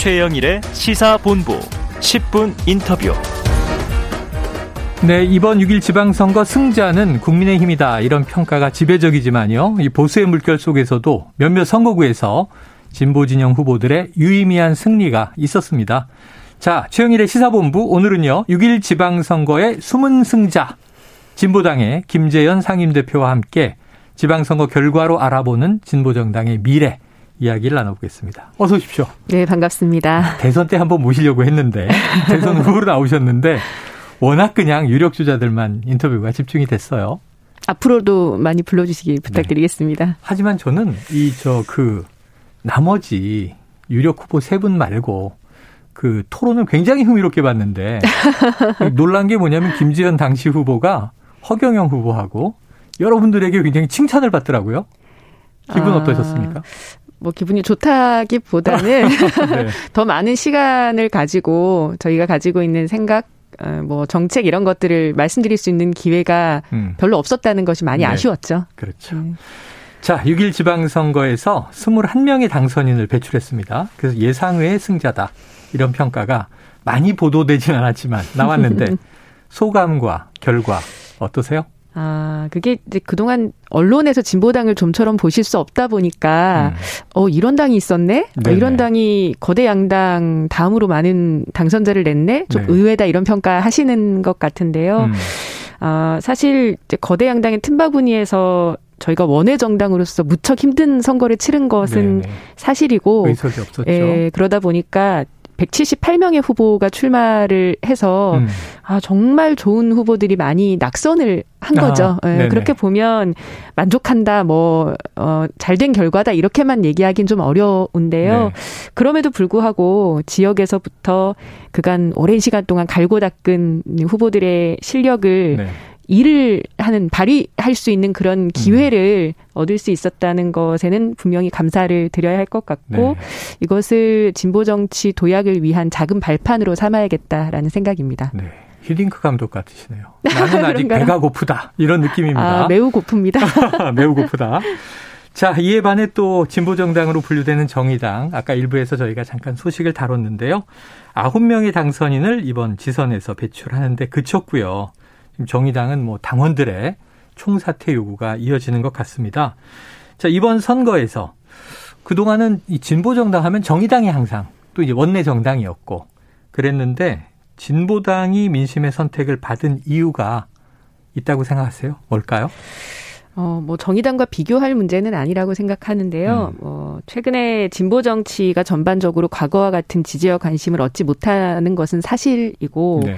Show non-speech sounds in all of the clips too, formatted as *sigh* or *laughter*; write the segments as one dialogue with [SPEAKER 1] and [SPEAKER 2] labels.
[SPEAKER 1] 최영일의 시사본부 10분 인터뷰.
[SPEAKER 2] 네, 이번 6일 지방선거 승자는 국민의힘이다. 이런 평가가 지배적이지만요. 이 보수의 물결 속에서도 몇몇 선거구에서 진보 진영 후보들의 유의미한 승리가 있었습니다. 자, 최영일의 시사본부 오늘은요. 6일 지방선거의 숨은 승자 진보당의 김재현 상임대표와 함께 지방선거 결과로 알아보는 진보정당의 미래 이야기를 나눠보겠습니다. 어서 오십시오.
[SPEAKER 3] 네, 반갑습니다.
[SPEAKER 2] 대선 때 한번 모시려고 했는데 *laughs* 대선 후보로 나오셨는데 워낙 그냥 유력 주자들만 인터뷰가 집중이 됐어요.
[SPEAKER 3] 앞으로도 많이 불러주시기 네. 부탁드리겠습니다. 네.
[SPEAKER 2] 하지만 저는 이 저 그 나머지 유력 후보 세 분 말고 그 토론을 굉장히 흥미롭게 봤는데 *laughs* 놀란 게 뭐냐면 김지현 당시 후보가 허경영 후보하고 여러분들에게 굉장히 칭찬을 받더라고요. 기분 아, 어떠셨습니까?
[SPEAKER 3] 뭐 기분이 좋다기보다는 *laughs* 네. *laughs* 더 많은 시간을 가지고 저희가 가지고 있는 생각 어, 뭐 정책 이런 것들을 말씀드릴 수 있는 기회가 음. 별로 없었다는 것이 많이 네. 아쉬웠죠.
[SPEAKER 2] 그렇죠. 네. 자, 6일 지방선거에서 21명의 당선인을 배출했습니다. 그래서 예상외의 승자다. 이런 평가가 많이 보도되진 않았지만 나왔는데 *laughs* 소감과 결과 어떠세요?
[SPEAKER 3] 아, 그게 이제 그동안 언론에서 진보당을 좀처럼 보실 수 없다 보니까, 음. 어, 이런 당이 있었네? 어, 이런 당이 거대 양당 다음으로 많은 당선자를 냈네? 좀 네. 의외다 이런 평가 하시는 것 같은데요. 음. 아, 사실 이제 거대 양당의 틈바구니에서 저희가 원외 정당으로서 무척 힘든 선거를 치른 것은 네네. 사실이고. 예, 그러다 보니까 178명의 후보가 출마를 해서 음. 아 정말 좋은 후보들이 많이 낙선을 한 거죠. 아, 네, 그렇게 보면 만족한다, 뭐 어, 잘된 결과다 이렇게만 얘기하기는 좀 어려운데요. 네. 그럼에도 불구하고 지역에서부터 그간 오랜 시간 동안 갈고 닦은 후보들의 실력을 네. 일을 하는 발휘할 수 있는 그런 기회를 음. 얻을 수 있었다는 것에는 분명히 감사를 드려야 할 것 같고 네. 이것을 진보 정치 도약을 위한 작은 발판으로 삼아야겠다라는 생각입니다.
[SPEAKER 2] 네. 히딩크 감독 같으시네요. *laughs* 나는 아직 배가 고프다. 이런 느낌입니다.
[SPEAKER 3] 아, 매우 고픕니다. *laughs*
[SPEAKER 2] 매우 고프다. 자, 이에 반해 또 진보정당으로 분류되는 정의당. 아까 일부에서 저희가 잠깐 소식을 다뤘는데요. 아홉 명의 당선인을 이번 지선에서 배출하는데 그쳤고요. 정의당은 뭐 당원들의 총사퇴 요구가 이어지는 것 같습니다. 자, 이번 선거에서 그동안은 이 진보 정당 하면 정의당이 항상 또 이제 원내 정당이었고 그랬는데 진보당이 민심의 선택을 받은 이유가 있다고 생각하세요? 뭘까요?
[SPEAKER 3] 어, 뭐 정의당과 비교할 문제는 아니라고 생각하는데요. 음. 어, 최근에 진보 정치가 전반적으로 과거와 같은 지지와 관심을 얻지 못하는 것은 사실이고 네.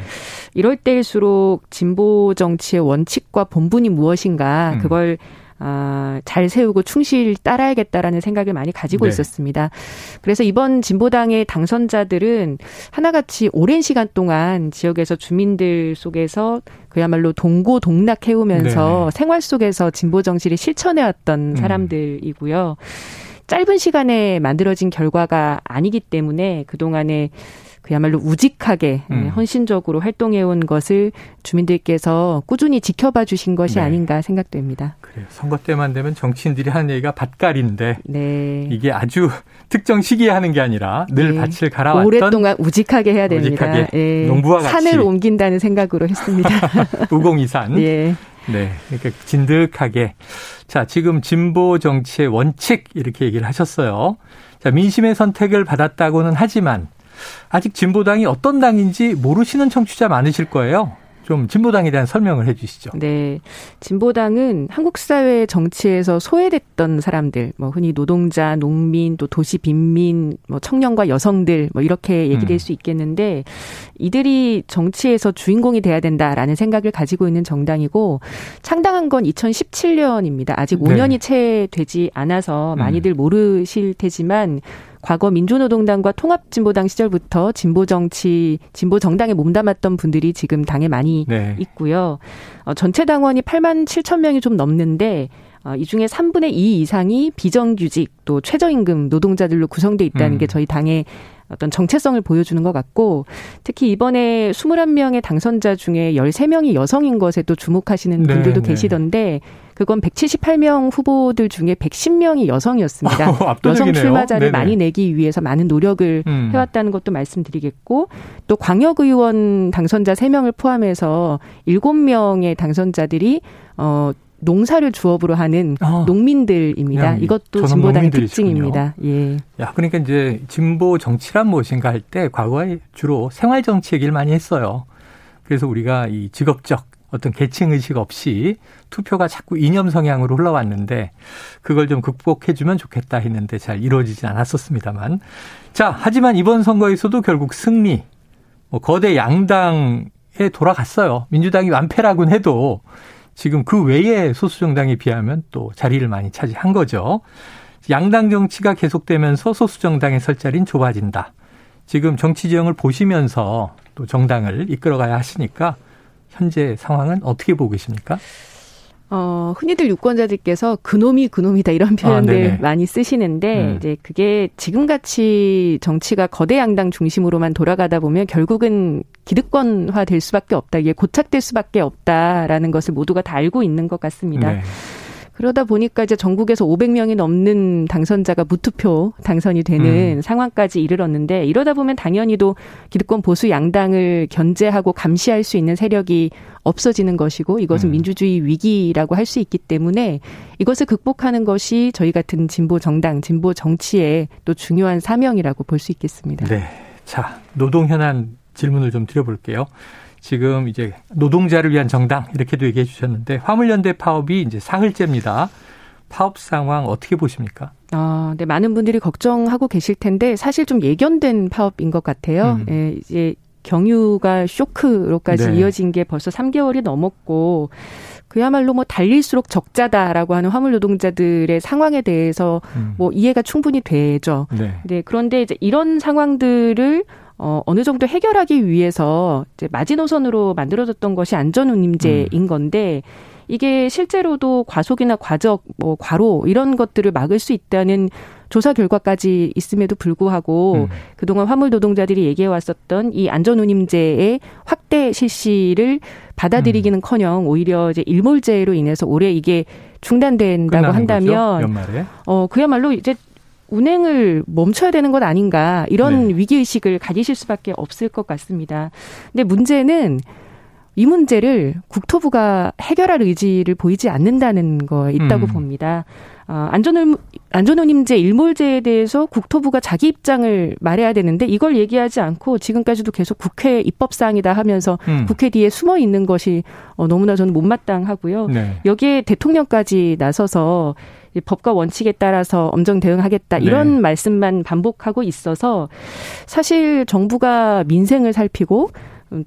[SPEAKER 3] 이럴 때일수록 진보 정치의 원칙과 본분이 무엇인가 음. 그걸 아, 잘 세우고 충실 따라야겠다라는 생각을 많이 가지고 네. 있었습니다. 그래서 이번 진보당의 당선자들은 하나같이 오랜 시간 동안 지역에서 주민들 속에서 그야말로 동고동락 해오면서 네. 생활 속에서 진보 정치를 실천해왔던 음. 사람들이고요. 짧은 시간에 만들어진 결과가 아니기 때문에 그동안에 그야말로 우직하게 음. 헌신적으로 활동해온 것을 주민들께서 꾸준히 지켜봐 주신 것이 네. 아닌가 생각됩니다.
[SPEAKER 2] 그래요. 선거 때만 되면 정치인들이 하는 얘기가 밭갈인데 네. 이게 아주 특정 시기에 하는 게 아니라 늘 네. 밭을 갈아왔던
[SPEAKER 3] 오랫동안 우직하게 해야 됩니다.
[SPEAKER 2] 우직하게 예. 농부와 같이
[SPEAKER 3] 산을 옮긴다는 생각으로 했습니다. *laughs*
[SPEAKER 2] 우공이산. 예. 네. 이렇게 진득하게. 자, 지금 진보 정치의 원칙 이렇게 얘기를 하셨어요. 자, 민심의 선택을 받았다고는 하지만 아직 진보당이 어떤 당인지 모르시는 청취자 많으실 거예요. 좀 진보당에 대한 설명을 해 주시죠.
[SPEAKER 3] 네. 진보당은 한국 사회 정치에서 소외됐던 사람들, 뭐 흔히 노동자, 농민, 또 도시 빈민, 뭐 청년과 여성들 뭐 이렇게 얘기될 음. 수 있겠는데 이들이 정치에서 주인공이 돼야 된다라는 생각을 가지고 있는 정당이고 창당한 건 2017년입니다. 아직 5년이 네. 채 되지 않아서 많이들 음. 모르실 테지만 과거 민주노동당과 통합진보당 시절부터 진보 정치, 진보 정당에 몸담았던 분들이 지금 당에 많이 네. 있고요. 어, 전체 당원이 8만 7천 명이 좀 넘는데 어, 이 중에 3분의 2 이상이 비정규직 또 최저임금 노동자들로 구성돼 있다는 음. 게 저희 당의 어떤 정체성을 보여주는 것 같고 특히 이번에 21명의 당선자 중에 13명이 여성인 것에 또 주목하시는 네, 분들도 네. 계시던데 그건 178명 후보들 중에 110명이 여성이었습니다. *laughs*
[SPEAKER 2] 어,
[SPEAKER 3] 여성 출마자를 네네. 많이 내기 위해서 많은 노력을 음. 해왔다는 것도 말씀드리겠고 또 광역의원 당선자 3명을 포함해서 7명의 당선자들이 어 농사를 주업으로 하는 어. 농민들입니다. 이것도 진보당의 특징입니다. 예.
[SPEAKER 2] 야, 그러니까 이제 진보 정치란 무엇인가 할 때 과거에 주로 생활 정치 얘기를 많이 했어요. 그래서 우리가 이 직업적 어떤 계층 의식 없이 투표가 자꾸 이념 성향으로 흘러왔는데 그걸 좀 극복해 주면 좋겠다 했는데 잘 이루어지지 않았었습니다만. 자, 하지만 이번 선거에서도 결국 승리. 뭐 거대 양당에 돌아갔어요. 민주당이 완패라곤 해도 지금 그 외의 소수 정당에 비하면 또 자리를 많이 차지한 거죠. 양당 정치가 계속되면서 소수 정당의 설 자리는 좁아진다. 지금 정치 지형을 보시면서 또 정당을 이끌어가야 하시니까 현재 상황은 어떻게 보고 계십니까?
[SPEAKER 3] 어, 흔히들 유권자들께서 그놈이 그놈이다 이런 표현들 아, 많이 쓰시는데 음. 이제 그게 지금같이 정치가 거대 양당 중심으로만 돌아가다 보면 결국은 기득권화 될 수밖에 없다. 이게 고착될 수밖에 없다라는 것을 모두가 다 알고 있는 것 같습니다. 네. 그러다 보니까 이제 전국에서 500명이 넘는 당선자가 무투표 당선이 되는 음. 상황까지 이르렀는데 이러다 보면 당연히도 기득권 보수 양당을 견제하고 감시할 수 있는 세력이 없어지는 것이고 이것은 음. 민주주의 위기라고 할 수 있기 때문에 이것을 극복하는 것이 저희 같은 진보 정당, 진보 정치의 또 중요한 사명이라고 볼 수 있겠습니다.
[SPEAKER 2] 네. 자, 노동 현안 질문을 좀 드려볼게요. 지금 이제 노동자를 위한 정당 이렇게도 얘기해 주셨는데 화물연대 파업이 이제 사흘째입니다. 파업 상황 어떻게 보십니까?
[SPEAKER 3] 아, 네, 많은 분들이 걱정하고 계실 텐데 사실 좀 예견된 파업인 것 같아요. 음. 예, 이제 경유가 쇼크로까지 네. 이어진 게 벌써 3개월이 넘었고 그야말로 뭐 달릴수록 적자다라고 하는 화물 노동자들의 상황에 대해서 음. 뭐 이해가 충분히 되죠. 네. 네. 그런데 이제 이런 상황들을 어, 어느 정도 해결하기 위해서 이제 마지노선으로 만들어졌던 것이 안전운임제인 음. 건데 이게 실제로도 과속이나 과적, 뭐 과로 이런 것들을 막을 수 있다는 조사 결과까지 있음에도 불구하고 음. 그동안 화물 노동자들이 얘기해 왔었던 이 안전운임제의 확대 실시를 받아들이기는커녕 오히려 이제 일몰제로 인해서 올해 이게 중단된다고 한다면 거죠? 어 그야말로 이제 운행을 멈춰야 되는 것 아닌가 이런 네. 위기 의식을 가지실 수밖에 없을 것 같습니다. 근데 문제는 이 문제를 국토부가 해결할 의지를 보이지 않는다는 거에 있다고 음. 봅니다. 어, 안전을 안전운임제 일몰제에 대해서 국토부가 자기 입장을 말해야 되는데 이걸 얘기하지 않고 지금까지도 계속 국회 입법사항이다 하면서 음. 국회 뒤에 숨어 있는 것이 어, 너무나 저는 못마땅하고요. 네. 여기에 대통령까지 나서서 법과 원칙에 따라서 엄정 대응하겠다 이런 네. 말씀만 반복하고 있어서 사실 정부가 민생을 살피고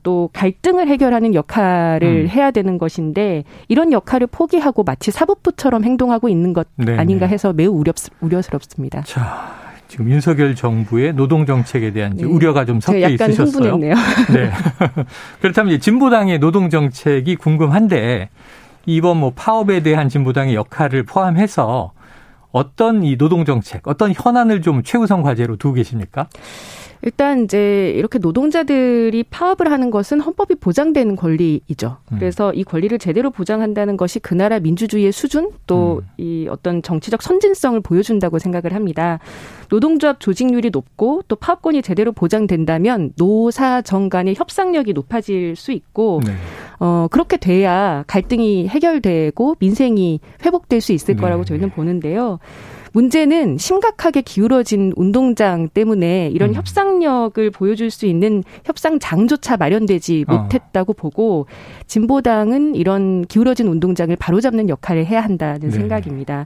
[SPEAKER 3] 또 갈등을 해결하는 역할을 음. 해야 되는 것인데 이런 역할을 포기하고 마치 사법부처럼 행동하고 있는 것네 아닌가 해서 매우 우려, 우려스럽습니다.
[SPEAKER 2] 자, 지금 윤석열 정부의 노동 정책에 대한 네. 우려가 좀 섞여
[SPEAKER 3] 약간
[SPEAKER 2] 있으셨어요.
[SPEAKER 3] 흥분했네요.
[SPEAKER 2] 네. *laughs* 그렇다면 진보당의 노동 정책이 궁금한데 이번 뭐 파업에 대한 진보당의 역할을 포함해서 어떤 이 노동 정책, 어떤 현안을 좀 최우선 과제로 두고 계십니까?
[SPEAKER 3] 일단 이제 이렇게 노동자들이 파업을 하는 것은 헌법이 보장되는 권리이죠. 음. 그래서 이 권리를 제대로 보장한다는 것이 그 나라 민주주의의 수준 또이 음. 어떤 정치적 선진성을 보여준다고 생각을 합니다. 노동조합 조직률이 높고 또 파업권이 제대로 보장된다면 노사 정 간의 협상력이 높아질 수 있고 네. 어 그렇게 돼야 갈등이 해결되고 민생이 회복될 수 있을 거라고 네. 저희는 보는데요. 문제는 심각하게 기울어진 운동장 때문에 이런 음. 협상력을 보여줄 수 있는 협상장조차 마련되지 어. 못했다고 보고 진보당은 이런 기울어진 운동장을 바로잡는 역할을 해야 한다는 네. 생각입니다.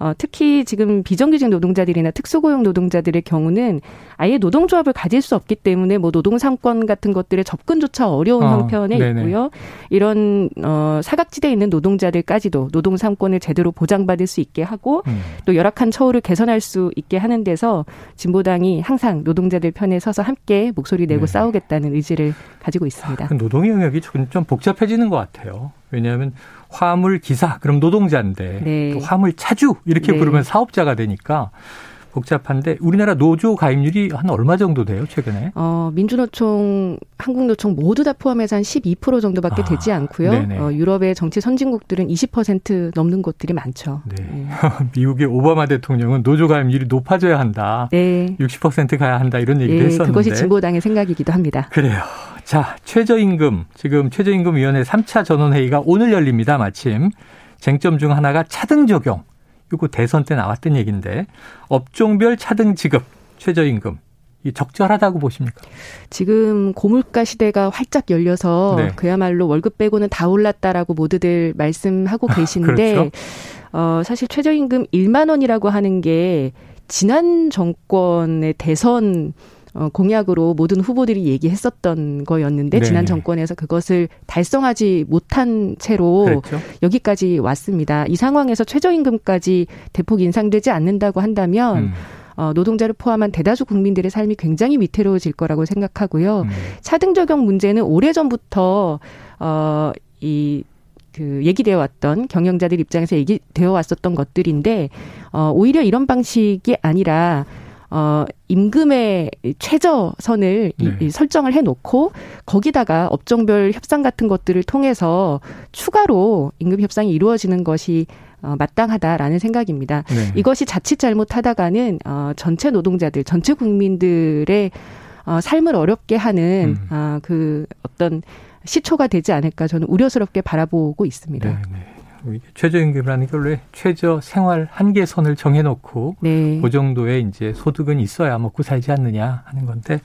[SPEAKER 3] 어, 특히 지금 비정규직 노동자들이나 특수고용 노동자들의 경우는 아예 노동조합을 가질 수 없기 때문에 뭐 노동상권 같은 것들의 접근조차 어려운 어, 형편에 네네. 있고요. 이런 어, 사각지대에 있는 노동자들까지도 노동상권을 제대로 보장받을 수 있게 하고 음. 또 열악한 처우를 개선할 수 있게 하는 데서 진보당이 항상 노동자들 편에 서서 함께 목소리 내고 네. 싸우겠다는 의지를 가지고 있습니다.
[SPEAKER 2] 그 노동 영역이 좀, 좀 복잡해지는 것 같아요. 왜냐하면 화물 기사 그럼 노동자인데 네. 또 화물 차주 이렇게 네. 부르면 사업자가 되니까 복잡한데 우리나라 노조 가입률이 한 얼마 정도 돼요 최근에?
[SPEAKER 3] 어, 민주노총, 한국노총 모두 다 포함해서 한 12% 정도밖에 아, 되지 않고요. 어, 유럽의 정치 선진국들은 20% 넘는 곳들이 많죠. 네. 네. *laughs*
[SPEAKER 2] 미국의 오바마 대통령은 노조 가입률이 높아져야 한다. 네. 60% 가야 한다 이런 얘기도 네, 했었는데
[SPEAKER 3] 그것이 진보당의 생각이기도 합니다.
[SPEAKER 2] 그래요. 자, 최저임금 지금 최저임금위원회 3차 전원회의가 오늘 열립니다. 마침 쟁점 중 하나가 차등 적용. 이거 대선 때 나왔던 얘기인데 업종별 차등 지급 최저임금 이 적절하다고 보십니까?
[SPEAKER 3] 지금 고물가 시대가 활짝 열려서 네. 그야말로 월급 빼고는 다 올랐다라고 모두들 말씀하고 계신데 그렇죠? 어 사실 최저임금 1만 원이라고 하는 게 지난 정권의 대선 어, 공약으로 모든 후보들이 얘기했었던 거였는데 네. 지난 정권에서 그것을 달성하지 못한 채로 그렇죠. 여기까지 왔습니다. 이 상황에서 최저임금까지 대폭 인상되지 않는다고 한다면 음. 어, 노동자를 포함한 대다수 국민들의 삶이 굉장히 위태로워질 거라고 생각하고요. 음. 차등 적용 문제는 오래전부터 어, 이, 그 얘기되어 왔던 경영자들 입장에서 얘기되어 왔었던 것들인데 어 오히려 이런 방식이 아니라 어, 임금의 최저선을 네. 이, 설정을 해놓고 거기다가 업종별 협상 같은 것들을 통해서 추가로 임금 협상이 이루어지는 것이 어, 마땅하다라는 생각입니다. 네. 이것이 자칫 잘못하다가는 어, 전체 노동자들, 전체 국민들의 어, 삶을 어렵게 하는 음. 어, 그 어떤 시초가 되지 않을까 저는 우려스럽게 바라보고 있습니다. 네, 네.
[SPEAKER 2] 최저임금이라는 게 원래 최저 생활 한계선을 정해놓고 네. 그 정도의 이제 소득은 있어야 먹고 살지 않느냐 하는 건데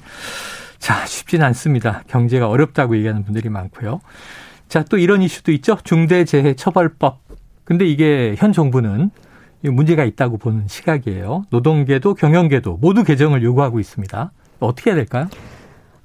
[SPEAKER 2] 자 쉽진 않습니다. 경제가 어렵다고 얘기하는 분들이 많고요. 자 또 이런 이슈도 있죠. 중대재해처벌법. 근데 이게 현 정부는 문제가 있다고 보는 시각이에요. 노동계도 경영계도 모두 개정을 요구하고 있습니다. 어떻게 해야 될까요?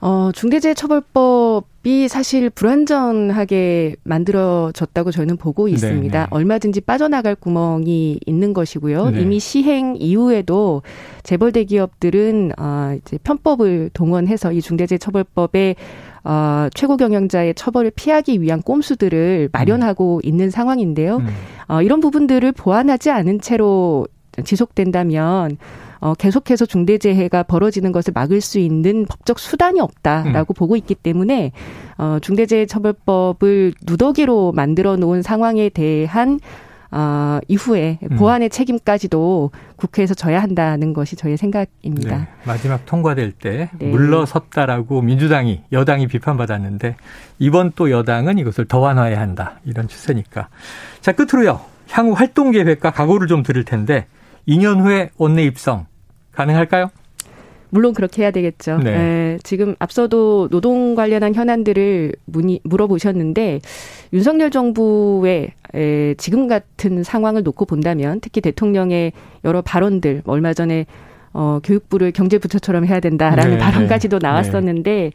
[SPEAKER 3] 어, 중대재해처벌법 이 사실 불완전하게 만들어졌다고 저희는 보고 있습니다. 네네. 얼마든지 빠져나갈 구멍이 있는 것이고요. 네. 이미 시행 이후에도 재벌 대기업들은 어, 이제 편법을 동원해서 이 중대재해처벌법에 어, 최고 경영자의 처벌을 피하기 위한 꼼수들을 마련하고 음. 있는 상황인데요. 음. 어, 이런 부분들을 보완하지 않은 채로 지속된다면 어, 계속해서 중대재해가 벌어지는 것을 막을 수 있는 법적 수단이 없다라고 음. 보고 있기 때문에 어, 중대재해처벌법을 누더기로 만들어 놓은 상황에 대한 어, 이후에 음. 보완의 음. 책임까지도 국회에서 져야 한다는 것이 저의 생각입니다. 네,
[SPEAKER 2] 마지막 통과될 때 네. 물러섰다라고 민주당이 여당이 비판받았는데 이번 또 여당은 이것을 더 완화해야 한다 이런 추세니까 자 끝으로요 향후 활동 계획과 각오를 좀 들을 텐데 2년 후에 원내 입성 가능할까요?
[SPEAKER 3] 물론 그렇게 해야 되겠죠. 네. 에, 예, 지금 앞서도 노동 관련한 현안들을 문의, 물어보셨는데 윤석열 정부의 에, 지금 같은 상황을 놓고 본다면 특히 대통령의 여러 발언들 얼마 전에 어, 교육부를 경제부처처럼 해야 된다라는 네, 발언까지도 네. 나왔었는데 네.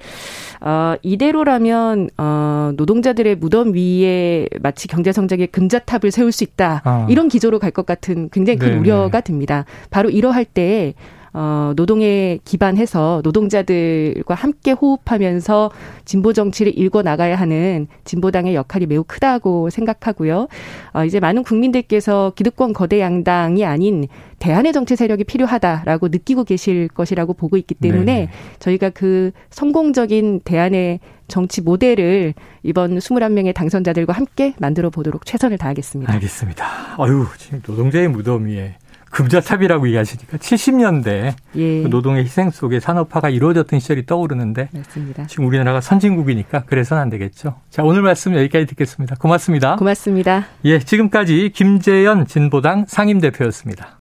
[SPEAKER 3] 어, 이대로라면 어, 노동자들의 무덤 위에 마치 경제 성장의 금자탑을 세울 수 있다 아. 이런 기조로 갈 것 같은 굉장히 큰 네, 우려가 네. 듭니다. 바로 이러할 때 어, 노동에 기반해서 노동자들과 함께 호흡하면서 진보 정치를 일궈 나가야 하는 진보당의 역할이 매우 크다고 생각하고요. 어, 이제 많은 국민들께서 기득권 거대 양당이 아닌 대안의 정치 세력이 필요하다라고 느끼고 계실 것이라고 보고 있기 때문에 네 저희가 그 성공적인 대안의 정치 모델을 이번 21명의 당선자들과 함께 만들어 보도록 최선을 다하겠습니다.
[SPEAKER 2] 알겠습니다. 아유, 지금 노동자의 무덤 위에 금자탑이라고 얘기하시니까 70년대 예. 그 노동의 희생 속에 산업화가 이루어졌던 시절이 떠오르는데 맞습니다. 지금 우리나라가 선진국이니까 그래서는 안 되겠죠. 자 오늘 말씀 여기까지 듣겠습니다. 고맙습니다.
[SPEAKER 3] 고맙습니다.
[SPEAKER 2] 예, 지금까지 김재연 진보당 상임대표였습니다.